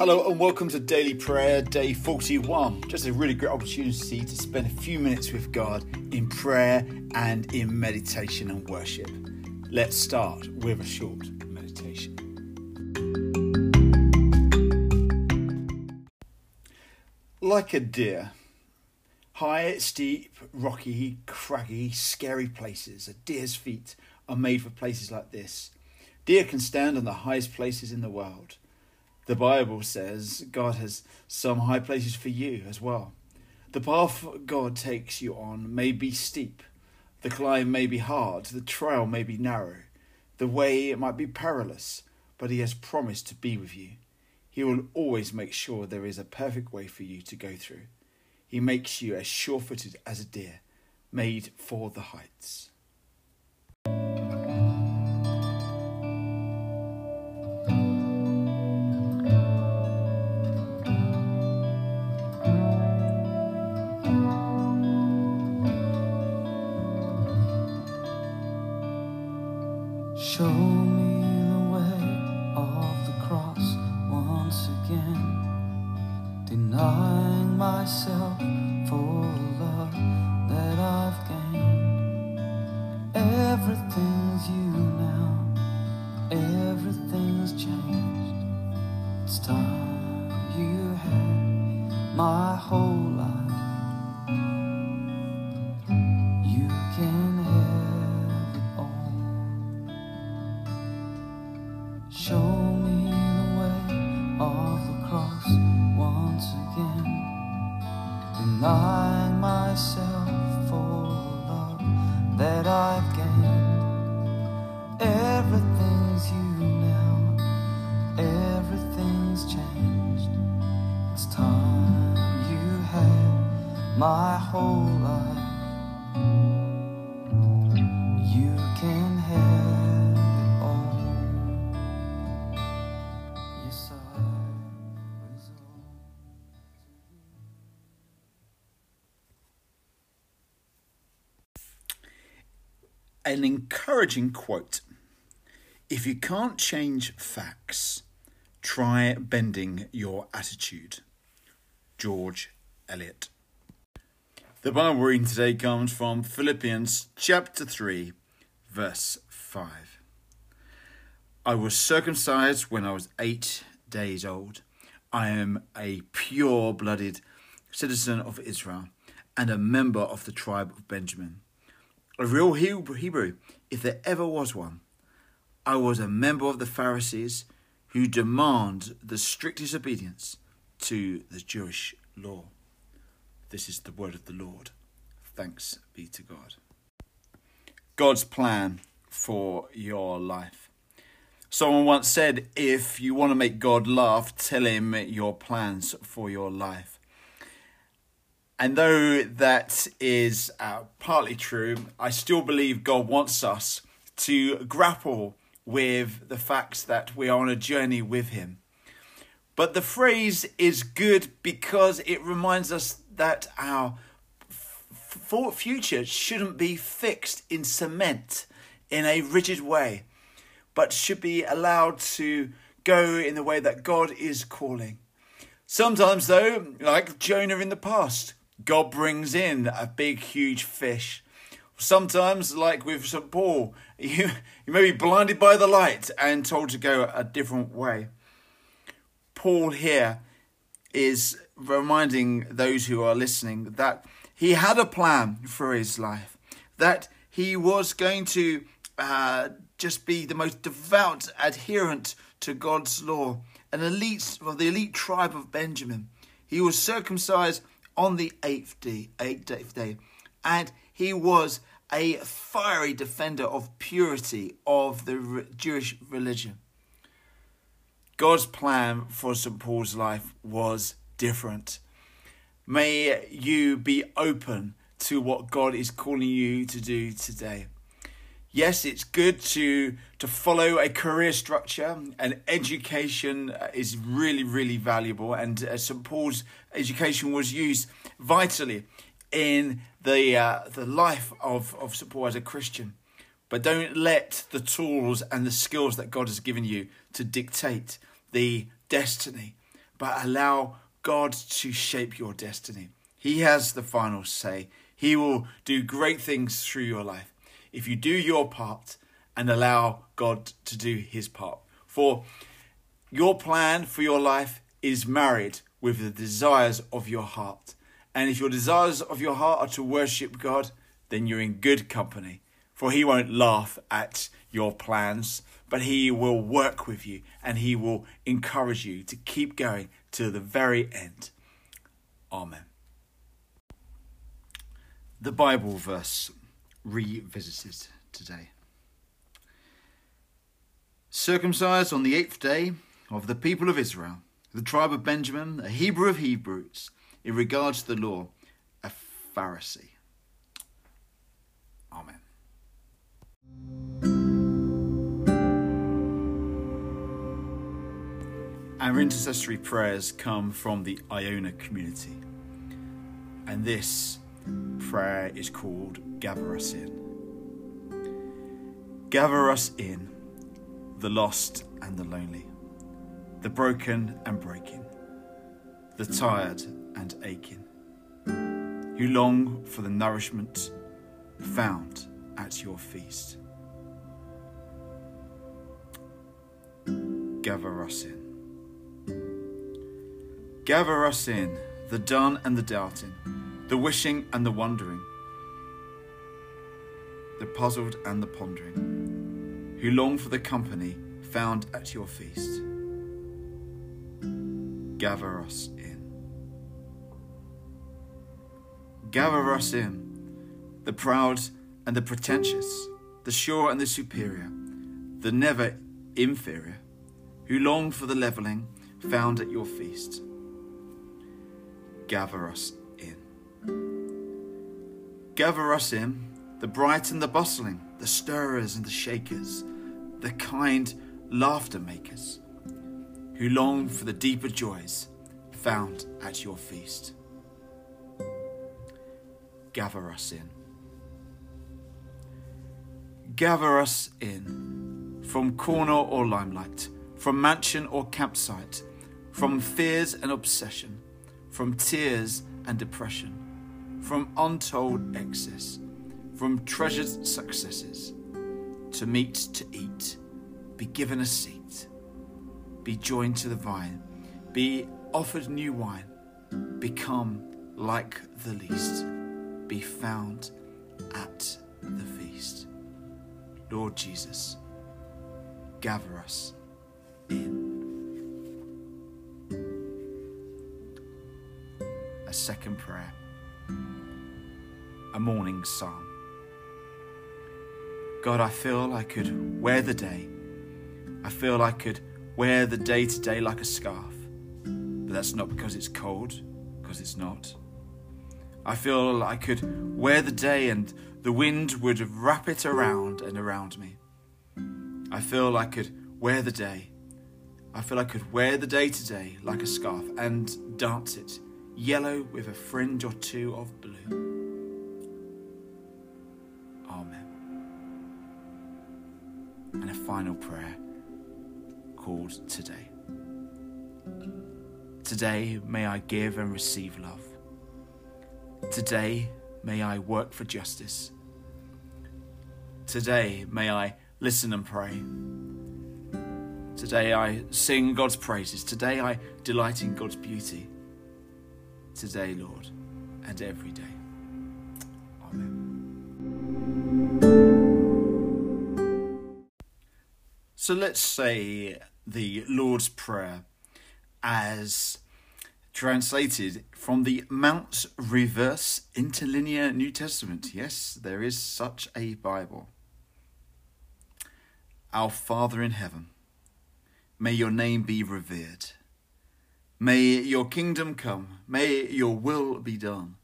Hello and welcome to Daily Prayer Day 41. Just a really great opportunity to spend a few minutes with God in prayer and in meditation and worship. Let's start with a short meditation. Like a deer, high, steep, rocky, craggy, scary places, a deer's feet are made for places like this. Deer can stand on the highest places in the world. The Bible says God has some high places for you as well. The path God takes you on may be steep, the climb may be hard, the trail may be narrow, the way might be perilous, but He has promised to be with you. He will always make sure there is a perfect way for you to go through. He makes you as sure footed as a deer, made for the heights. Once again, denying myself for love that I've gained. Everything's you now, everything's changed. It's time you had my whole my whole life. You can have it all. Yes, I resolve. An encouraging quote If you can't change facts, try bending your attitude. George Eliot. The Bible reading today comes from Philippians chapter 3, verse 5. I was circumcised when I was eight days old. I am a pure blooded citizen of Israel and a member of the tribe of Benjamin. A real Hebrew, if there ever was one. I was a member of the Pharisees who demand the strictest obedience to the Jewish law. This is the word of the Lord. Thanks be to God. God's plan for your life. Someone once said, if you want to make God laugh, tell him your plans for your life. And though that is uh, partly true, I still believe God wants us to grapple with the facts that we are on a journey with Him. But the phrase is good because it reminds us that our f- future shouldn't be fixed in cement in a rigid way, but should be allowed to go in the way that God is calling. Sometimes, though, like Jonah in the past, God brings in a big, huge fish. Sometimes, like with St. Paul, you, you may be blinded by the light and told to go a different way. Paul here is reminding those who are listening that he had a plan for his life, that he was going to uh, just be the most devout adherent to God's law, an elite of the elite tribe of Benjamin. He was circumcised on the eighth day, eighth day, and he was a fiery defender of purity of the Jewish religion. God's plan for St. Paul's life was different. May you be open to what God is calling you to do today. Yes, it's good to to follow a career structure, and education is really, really valuable. And uh, St Paul's education was used vitally in the uh, the life of of St Paul as a Christian. But don't let the tools and the skills that God has given you to dictate the destiny. but allow God to shape your destiny. He has the final say. He will do great things through your life if you do your part and allow God to do his part. For your plan for your life is married with the desires of your heart. And if your desires of your heart are to worship God, then you're in good company. For he won't laugh at your plans, but he will work with you and he will encourage you to keep going to the very end. Amen. The Bible verse revisited today. Circumcised on the eighth day of the people of Israel, the tribe of Benjamin, a Hebrew of Hebrews, in regards to the law, a Pharisee. Our intercessory prayers come from the Iona community, and this prayer is called Gather Us In. Gather us in, the lost and the lonely, the broken and breaking, the tired and aching, who long for the nourishment found at your feast. Gather us in. Gather us in, the done and the doubting, the wishing and the wondering, the puzzled and the pondering, who long for the company found at your feast. Gather us in. Gather us in, the proud and the pretentious, the sure and the superior, the never inferior, who long for the levelling found at your feast gather us in. Gather us in, the bright and the bustling, the stirrers and the shakers, the kind laughter makers, who long for the deeper joys found at your feast. Gather us in. Gather us in, from corner or limelight, from mansion or campsite, from fears and obsession from tears and depression, from untold excess, from treasured successes, to meet to eat, be given a seat, be joined to the vine, be offered new wine, become like the least, be found at the feast. Lord Jesus, gather us in. Second prayer, a morning psalm. God, I feel I could wear the day. I feel I could wear the day to day like a scarf. But that's not because it's cold, because it's not. I feel I could wear the day and the wind would wrap it around and around me. I feel I could wear the day. I feel I could wear the day to day like a scarf and dance it yellow with a fringe or two of blue. Amen. And a final prayer called Today. Today, may I give and receive love. Today, may I work for justice. Today, may I listen and pray. Today, I sing God's praises. Today, I delight in God's beauty today, Lord, and every day. Amen. So let's say the Lord's Prayer as translated from the Mounce Reverse Interlinear New Testament. Yes, there is such a Bible. Our Father in heaven, may your name be revered. May your kingdom come, may your will be done,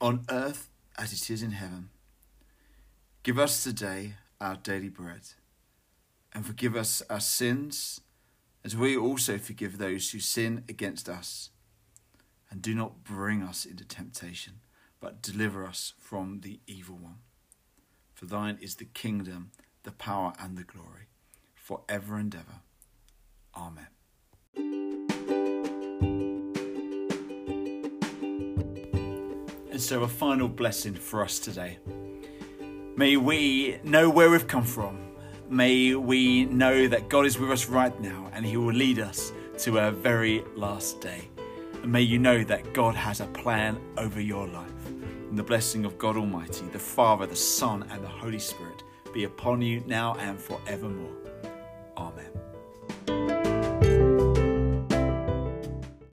on earth as it is in heaven. Give us today our daily bread, and forgive us our sins, as we also forgive those who sin against us. And do not bring us into temptation, but deliver us from the evil one. For thine is the kingdom, the power, and the glory, for ever and ever. Amen. And so, a final blessing for us today. May we know where we've come from. May we know that God is with us right now and He will lead us to our very last day. And may you know that God has a plan over your life. And the blessing of God Almighty, the Father, the Son, and the Holy Spirit be upon you now and forevermore. Amen.